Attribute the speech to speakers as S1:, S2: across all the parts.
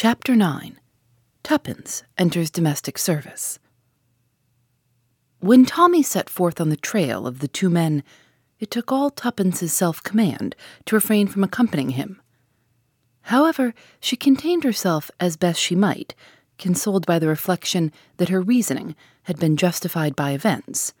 S1: Chapter 9 Tuppence enters domestic service. When Tommy set forth on the trail of the two men, it took all Tuppence's self command to refrain from accompanying him. However, she contained herself as best she might, consoled by the reflection that her reasoning had been justified by events.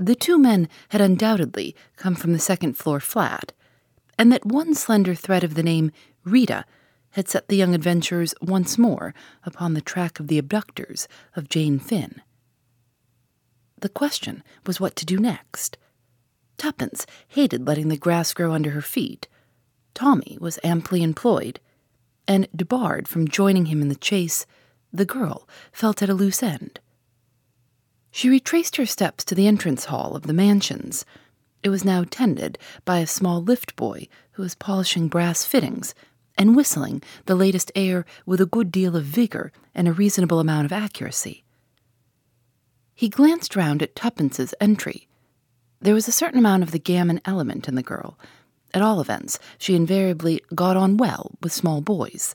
S1: The two men had undoubtedly come from the second floor flat, and that one slender thread of the name Rita had set the young adventurers once more upon the track of the abductors of Jane Finn. The question was what to do next. Tuppence hated letting the grass grow under her feet. Tommy was amply employed, and debarred from joining him in the chase, the girl felt at a loose end. She retraced her steps to the entrance hall of the mansions. It was now tended by a small lift boy who was polishing brass fittings and whistling the latest air with a good deal of vigor and a reasonable amount of accuracy. He glanced round at Tuppence's entry. There was a certain amount of the gammon element in the girl. At all events, she invariably got on well with small boys.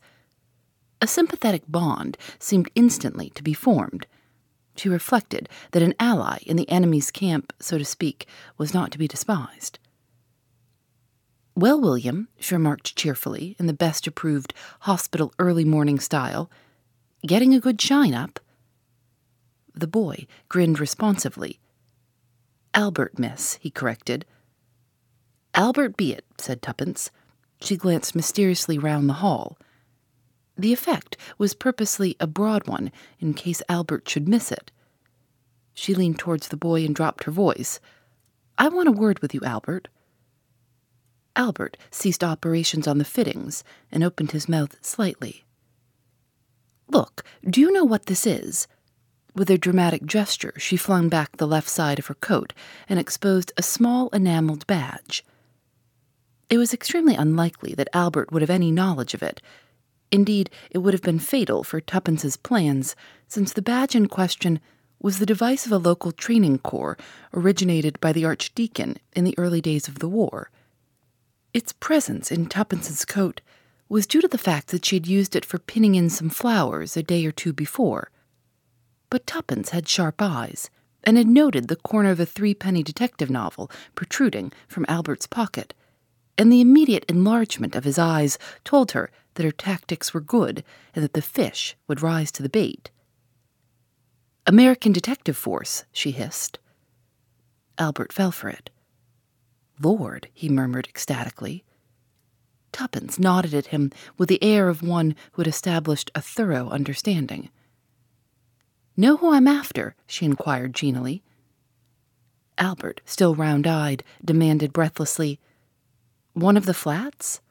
S1: A sympathetic bond seemed instantly to be formed. She reflected that an ally in the enemy's camp, so to speak, was not to be despised. Well, William, she remarked cheerfully, in the best approved hospital early morning style, getting a good shine up? The boy grinned responsively. Albert, miss, he corrected. Albert be it, said Tuppence. She glanced mysteriously round the hall. The effect was purposely a broad one in case Albert should miss it. She leaned towards the boy and dropped her voice. I want a word with you, Albert. Albert ceased operations on the fittings and opened his mouth slightly. Look, do you know what this is? With a dramatic gesture, she flung back the left side of her coat and exposed a small enameled badge. It was extremely unlikely that Albert would have any knowledge of it. Indeed, it would have been fatal for Tuppence's plans, since the badge in question was the device of a local training corps originated by the Archdeacon in the early days of the war. Its presence in Tuppence's coat was due to the fact that she had used it for pinning in some flowers a day or two before. But Tuppence had sharp eyes, and had noted the corner of a threepenny detective novel protruding from Albert's pocket, and the immediate enlargement of his eyes told her that her tactics were good and that the fish would rise to the bait. American Detective Force, she hissed. Albert fell for it. Lord, he murmured ecstatically. Tuppence nodded at him with the air of one who had established a thorough understanding. Know who I'm after? she inquired genially. Albert, still round eyed, demanded breathlessly, One of the flats?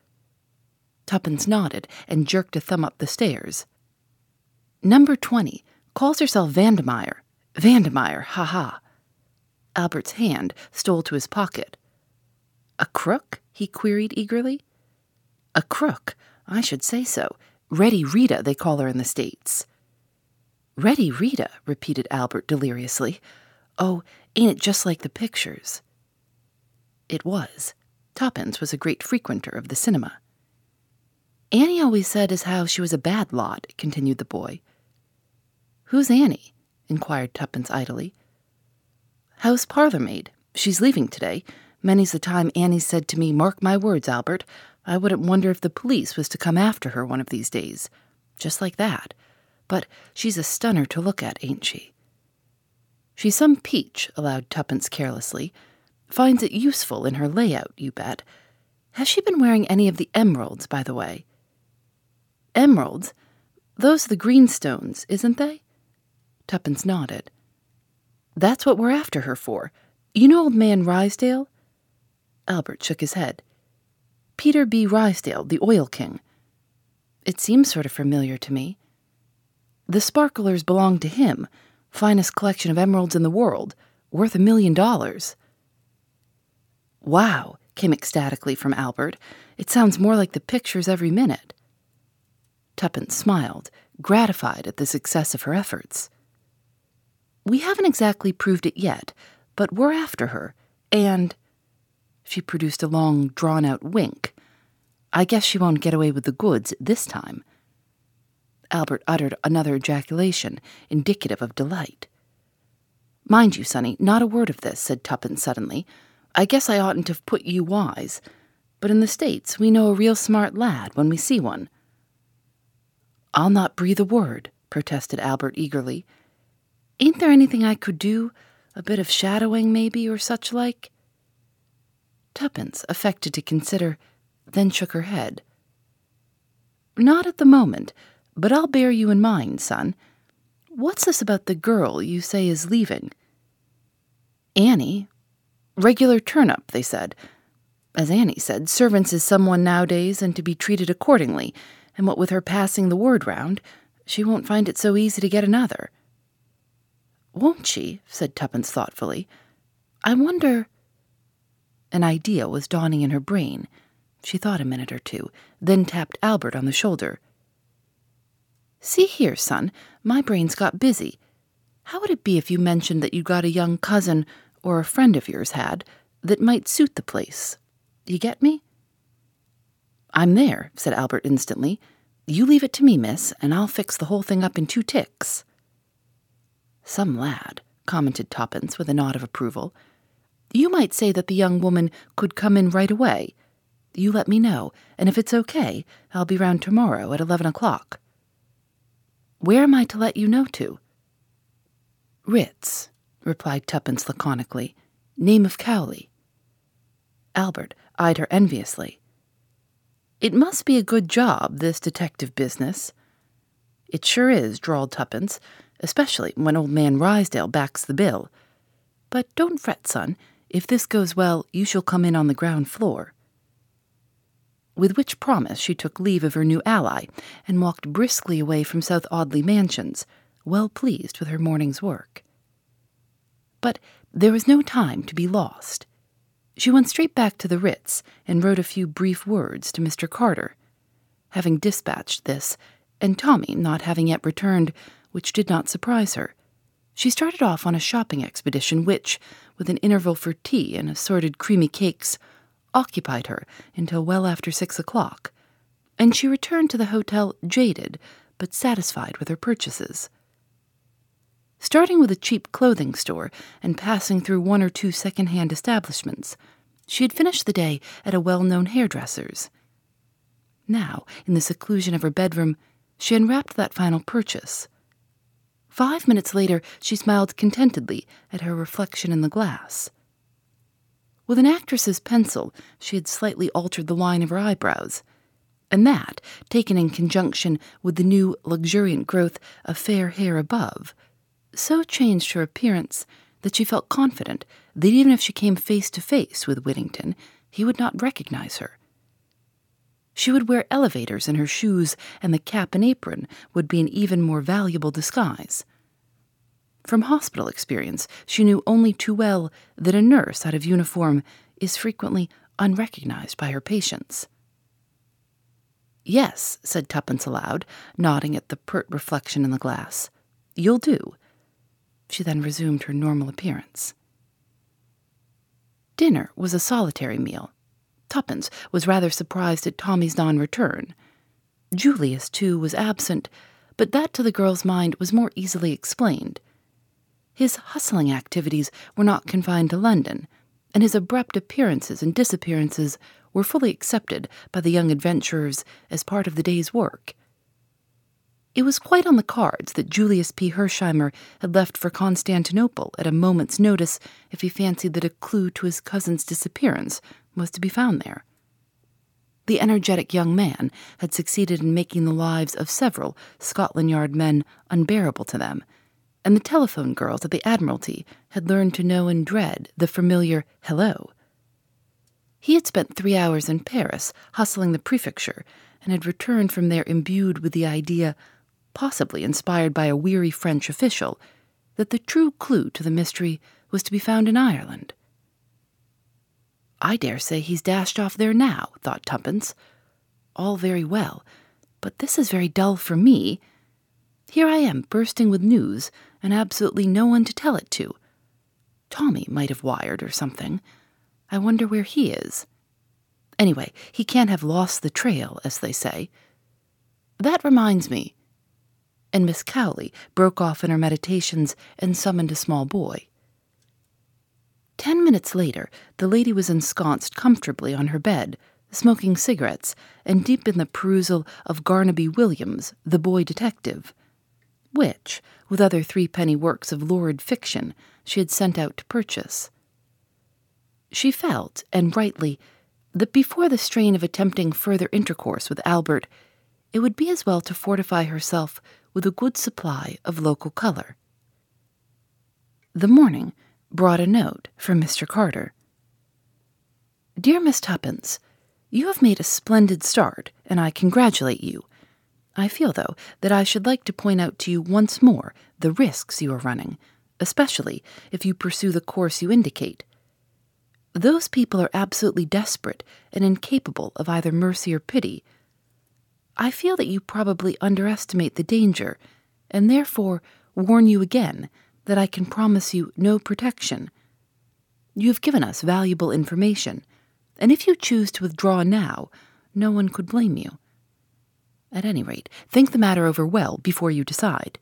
S1: Tuppence nodded and jerked a thumb up the stairs. Number 20 calls herself Vandemeyer. Vandemeyer, ha ha. Albert's hand stole to his pocket. A crook? he queried eagerly. A crook? I should say so. Ready Rita, they call her in the States. Ready Rita, repeated Albert deliriously. Oh, ain't it just like the pictures? It was. Tuppence was a great frequenter of the cinema. Annie always said as how she was a bad lot, continued the boy. Who's Annie? inquired Tuppence idly. House parlor maid. She's leaving today. Many's the time Annie said to me, Mark my words, Albert, I wouldn't wonder if the police was to come after her one of these days. Just like that. But she's a stunner to look at, ain't she? She's some peach, allowed Tuppence carelessly. Finds it useful in her layout, you bet. Has she been wearing any of the emeralds, by the way? Emeralds? Those are the greenstones, isn't they? Tuppence nodded. That's what we're after her for. You know old man Rysdale? Albert shook his head. Peter B. Rysdale, the oil king. It seems sort of familiar to me. The sparklers belong to him, finest collection of emeralds in the world, worth a million dollars. Wow, came ecstatically from Albert. It sounds more like the pictures every minute. Tuppence smiled, gratified at the success of her efforts. We haven't exactly proved it yet, but we're after her, and she produced a long, drawn out wink. I guess she won't get away with the goods this time. Albert uttered another ejaculation, indicative of delight. Mind you, Sonny, not a word of this, said Tuppence suddenly. I guess I oughtn't to have put you wise, but in the States we know a real smart lad when we see one. I'll not breathe a word, protested Albert eagerly. Ain't there anything I could do? A bit of shadowing, maybe, or such like? Tuppence affected to consider, then shook her head. Not at the moment, but I'll bear you in mind, son. What's this about the girl you say is leaving? Annie. Regular turn up, they said. As Annie said, servants is someone nowadays and to be treated accordingly, and what with her passing the word round, she won't find it so easy to get another. Won't she? said Tuppence thoughtfully. I wonder. An idea was dawning in her brain. She thought a minute or two, then tapped Albert on the shoulder. See here, son, my brain's got busy. How would it be if you mentioned that you got a young cousin, or a friend of yours had, that might suit the place? You get me? I'm there, said Albert instantly. You leave it to me, miss, and I'll fix the whole thing up in two ticks. Some lad, commented Tuppence with a nod of approval. You might say that the young woman could come in right away. You let me know, and if it's okay, I'll be round tomorrow at eleven o'clock. Where am I to let you know to? Ritz, replied Tuppence laconically. Name of Cowley. Albert eyed her enviously. It must be a good job, this detective business. It sure is, drawled Tuppence, especially when old man Rysdale backs the bill. But don't fret, son. If this goes well, you shall come in on the ground floor. With which promise she took leave of her new ally and walked briskly away from South Audley Mansions, well pleased with her morning's work. But there was no time to be lost. She went straight back to the Ritz and wrote a few brief words to Mr. Carter. Having dispatched this, and Tommy not having yet returned, which did not surprise her, she started off on a shopping expedition which, with an interval for tea and assorted creamy cakes, occupied her until well after six o'clock, and she returned to the hotel jaded but satisfied with her purchases. Starting with a cheap clothing store and passing through one or two second-hand establishments, she had finished the day at a well-known hairdresser's. Now, in the seclusion of her bedroom, she unwrapped that final purchase. Five minutes later, she smiled contentedly at her reflection in the glass. With an actress's pencil, she had slightly altered the line of her eyebrows, and that, taken in conjunction with the new luxuriant growth of fair hair above, so changed her appearance that she felt confident that even if she came face to face with Whittington, he would not recognize her. She would wear elevators in her shoes, and the cap and apron would be an even more valuable disguise. From hospital experience, she knew only too well that a nurse out of uniform is frequently unrecognized by her patients. Yes, said Tuppence aloud, nodding at the pert reflection in the glass. You'll do. She then resumed her normal appearance. Dinner was a solitary meal. Tuppence was rather surprised at Tommy's non return. Julius, too, was absent, but that to the girl's mind was more easily explained. His hustling activities were not confined to London, and his abrupt appearances and disappearances were fully accepted by the young adventurers as part of the day's work. It was quite on the cards that Julius P. Hersheimer had left for Constantinople at a moment's notice if he fancied that a clue to his cousin's disappearance was to be found there. The energetic young man had succeeded in making the lives of several Scotland Yard men unbearable to them, and the telephone girls at the Admiralty had learned to know and dread the familiar hello. He had spent three hours in Paris hustling the prefecture and had returned from there imbued with the idea possibly inspired by a weary French official, that the true clue to the mystery was to be found in Ireland. I dare say he's dashed off there now, thought Tuppence. All very well, but this is very dull for me. Here I am bursting with news, and absolutely no one to tell it to. Tommy might have wired or something. I wonder where he is. Anyway, he can't have lost the trail, as they say. That reminds me, and Miss Cowley broke off in her meditations and summoned a small boy. Ten minutes later, the lady was ensconced comfortably on her bed, smoking cigarettes and deep in the perusal of Garnaby Williams, the boy detective, which, with other threepenny works of lurid fiction, she had sent out to purchase. She felt, and rightly, that before the strain of attempting further intercourse with Albert, it would be as well to fortify herself with a good supply of local color. The morning brought a note from Mr. Carter. Dear Miss Tuppence, you have made a splendid start, and I congratulate you. I feel, though, that I should like to point out to you once more the risks you are running, especially if you pursue the course you indicate. Those people are absolutely desperate and incapable of either mercy or pity. I feel that you probably underestimate the danger, and therefore warn you again that I can promise you no protection. You have given us valuable information, and if you choose to withdraw now, no one could blame you. At any rate, think the matter over well before you decide.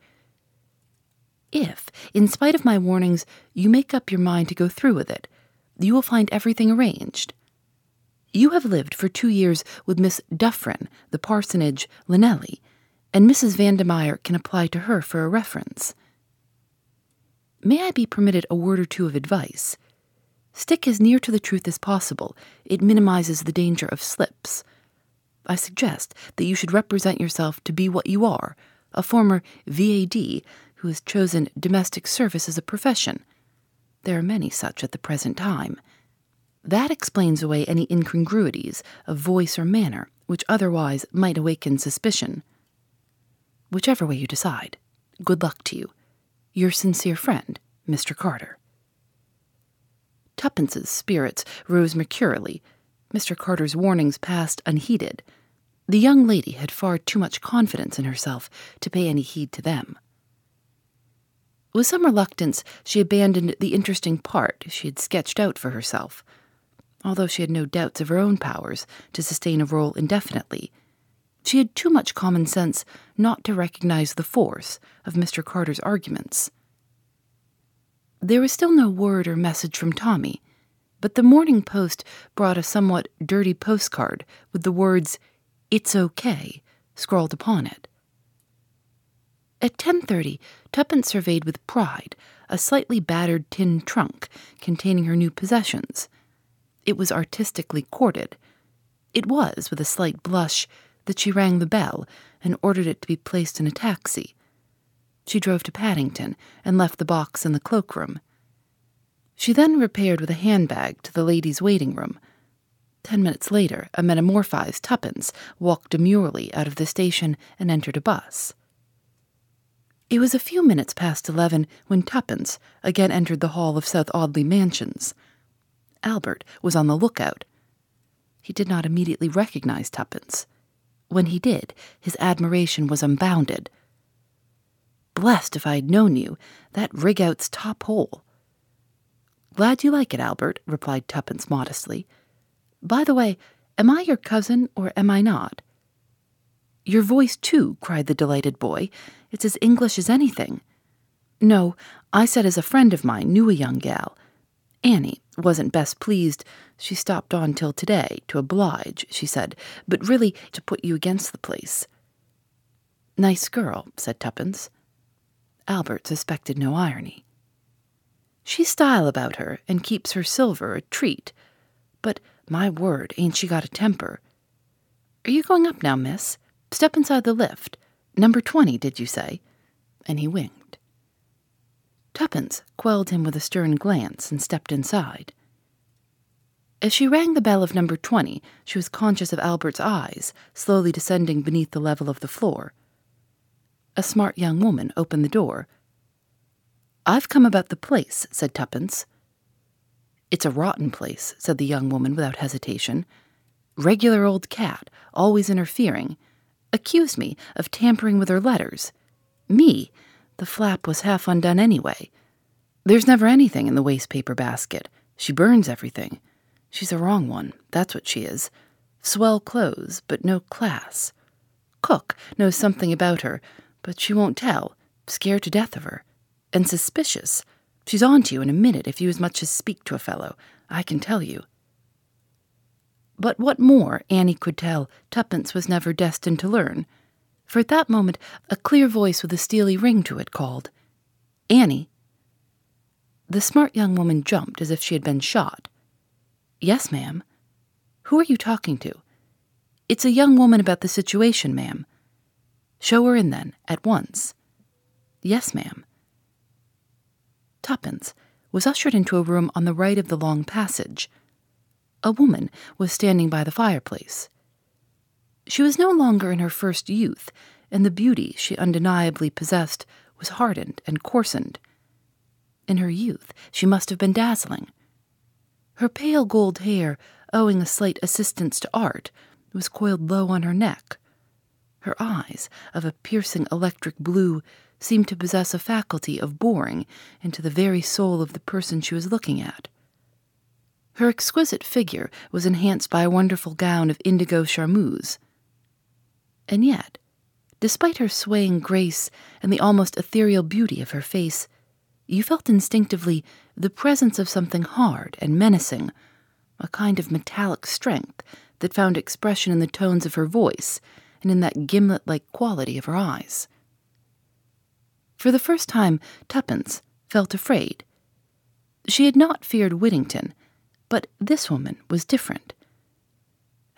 S1: If, in spite of my warnings, you make up your mind to go through with it, you will find everything arranged. You have lived for two years with Miss Dufferin, the parsonage, Llanelly, and Mrs. Vandemeyer can apply to her for a reference. May I be permitted a word or two of advice? Stick as near to the truth as possible. It minimizes the danger of slips. I suggest that you should represent yourself to be what you are a former VAD who has chosen domestic service as a profession. There are many such at the present time. That explains away any incongruities of voice or manner which otherwise might awaken suspicion. Whichever way you decide, good luck to you. Your sincere friend, Mr. Carter. Tuppence's spirits rose mercurially. Mr. Carter's warnings passed unheeded. The young lady had far too much confidence in herself to pay any heed to them. With some reluctance, she abandoned the interesting part she had sketched out for herself. Although she had no doubts of her own powers to sustain a role indefinitely, she had too much common sense not to recognize the force of Mr. Carter's arguments. There was still no word or message from Tommy, but the morning post brought a somewhat dirty postcard with the words, It's okay, scrawled upon it. At 10:30, Tuppence surveyed with pride a slightly battered tin trunk containing her new possessions. It was artistically corded. It was, with a slight blush, that she rang the bell and ordered it to be placed in a taxi. She drove to Paddington and left the box in the cloakroom. She then repaired with a handbag to the ladies' waiting room. Ten minutes later, a metamorphized Tuppence walked demurely out of the station and entered a bus. It was a few minutes past eleven when Tuppence again entered the hall of South Audley Mansions. Albert was on the lookout. He did not immediately recognize Tuppence. When he did, his admiration was unbounded. Blessed if I'd known you, that rig out's top hole. Glad you like it, Albert, replied Tuppence modestly. By the way, am I your cousin or am I not? Your voice, too, cried the delighted boy. It's as English as anything. No, I said as a friend of mine knew a young gal. Annie wasn't best pleased. She stopped on till today, to oblige, she said, but really to put you against the place. Nice girl, said Tuppence. Albert suspected no irony. She's style about her, and keeps her silver a treat. But, my word, ain't she got a temper? Are you going up now, miss? Step inside the lift. Number twenty, did you say? And he winked. Tuppence quelled him with a stern glance and stepped inside. As she rang the bell of number 20, she was conscious of Albert's eyes, slowly descending beneath the level of the floor. A smart young woman opened the door. I've come about the place, said Tuppence. It's a rotten place, said the young woman without hesitation. Regular old cat, always interfering. Accused me of tampering with her letters. Me, the flap was half undone anyway. There's never anything in the waste paper basket. She burns everything. She's a wrong one, that's what she is. Swell clothes, but no class. Cook knows something about her, But she won't tell, scared to death of her, and suspicious. She's on to you in a minute if you as much as speak to a fellow, I can tell you. But what more Annie could tell, Tuppence was never destined to learn. For at that moment, a clear voice with a steely ring to it called, Annie. The smart young woman jumped as if she had been shot. Yes, ma'am. Who are you talking to? It's a young woman about the situation, ma'am. Show her in, then, at once. Yes, ma'am. Tuppence was ushered into a room on the right of the long passage. A woman was standing by the fireplace. She was no longer in her first youth, and the beauty she undeniably possessed was hardened and coarsened. In her youth, she must have been dazzling. Her pale gold hair, owing a slight assistance to art, was coiled low on her neck. Her eyes, of a piercing electric blue, seemed to possess a faculty of boring into the very soul of the person she was looking at. Her exquisite figure was enhanced by a wonderful gown of indigo charmeuse. And yet, despite her swaying grace and the almost ethereal beauty of her face, you felt instinctively the presence of something hard and menacing, a kind of metallic strength that found expression in the tones of her voice and in that gimlet like quality of her eyes. For the first time, Tuppence felt afraid. She had not feared Whittington but this woman was different.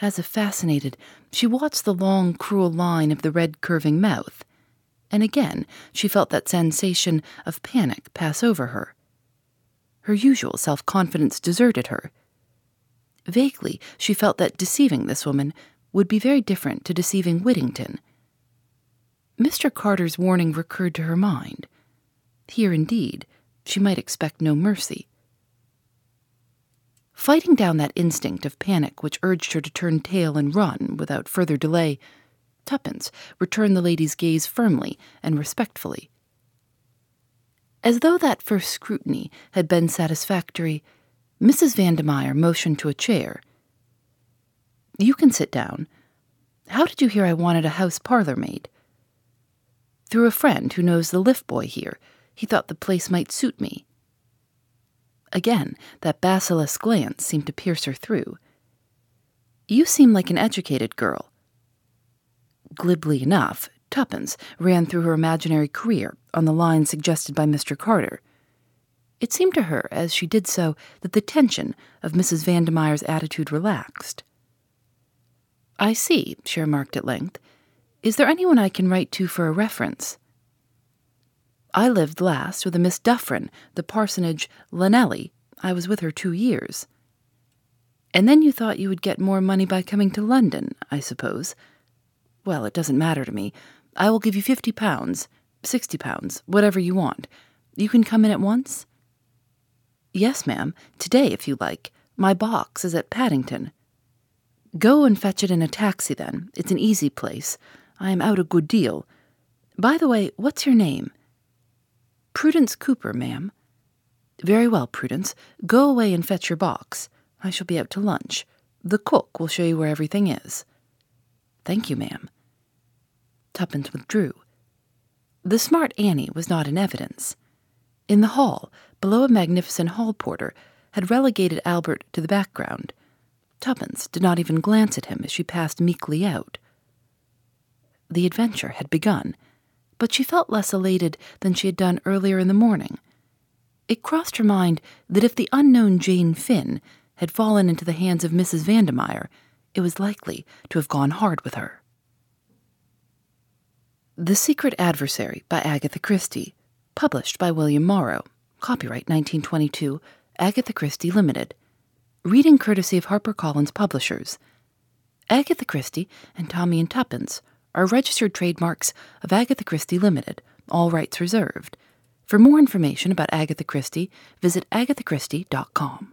S1: As if fascinated, she watched the long, cruel line of the red, curving mouth, and again she felt that sensation of panic pass over her. Her usual self confidence deserted her. Vaguely, she felt that deceiving this woman would be very different to deceiving Whittington. Mr. Carter's warning recurred to her mind. Here, indeed, she might expect no mercy. Fighting down that instinct of panic which urged her to turn tail and run without further delay, Tuppence returned the lady's gaze firmly and respectfully. As though that first scrutiny had been satisfactory, Mrs. Vandemeyer motioned to a chair. You can sit down. How did you hear I wanted a house parlor maid? Through a friend who knows the lift boy here. He thought the place might suit me. Again, that basilisk glance seemed to pierce her through. You seem like an educated girl. Glibly enough, Tuppence ran through her imaginary career on the lines suggested by Mr. Carter. It seemed to her, as she did so, that the tension of Mrs. Vandemeyer's attitude relaxed. I see, she remarked at length. Is there anyone I can write to for a reference? I lived last with a Miss Dufferin, the parsonage Llanelly. I was with her two years. And then you thought you would get more money by coming to London, I suppose. Well, it doesn't matter to me. I will give you fifty pounds, sixty pounds, whatever you want. You can come in at once? Yes, ma'am, today if you like. My box is at Paddington. Go and fetch it in a taxi, then. It's an easy place. I am out a good deal. By the way, what's your name? Prudence Cooper, ma'am. Very well, Prudence. Go away and fetch your box. I shall be out to lunch. The cook will show you where everything is. Thank you, ma'am. Tuppence withdrew. The smart Annie was not in evidence. In the hall, below a magnificent hall porter, had relegated Albert to the background. Tuppence did not even glance at him as she passed meekly out. The adventure had begun but she felt less elated than she had done earlier in the morning. It crossed her mind that if the unknown Jane Finn had fallen into the hands of Mrs. Vandemeyer, it was likely to have gone hard with her. The Secret Adversary by Agatha Christie, published by William Morrow, copyright 1922, Agatha Christie Limited. Reading courtesy of HarperCollins Publishers. Agatha Christie and Tommy and Tuppence are registered trademarks of Agatha Christie Limited, all rights reserved. For more information about Agatha Christie, visit agathachristie.com.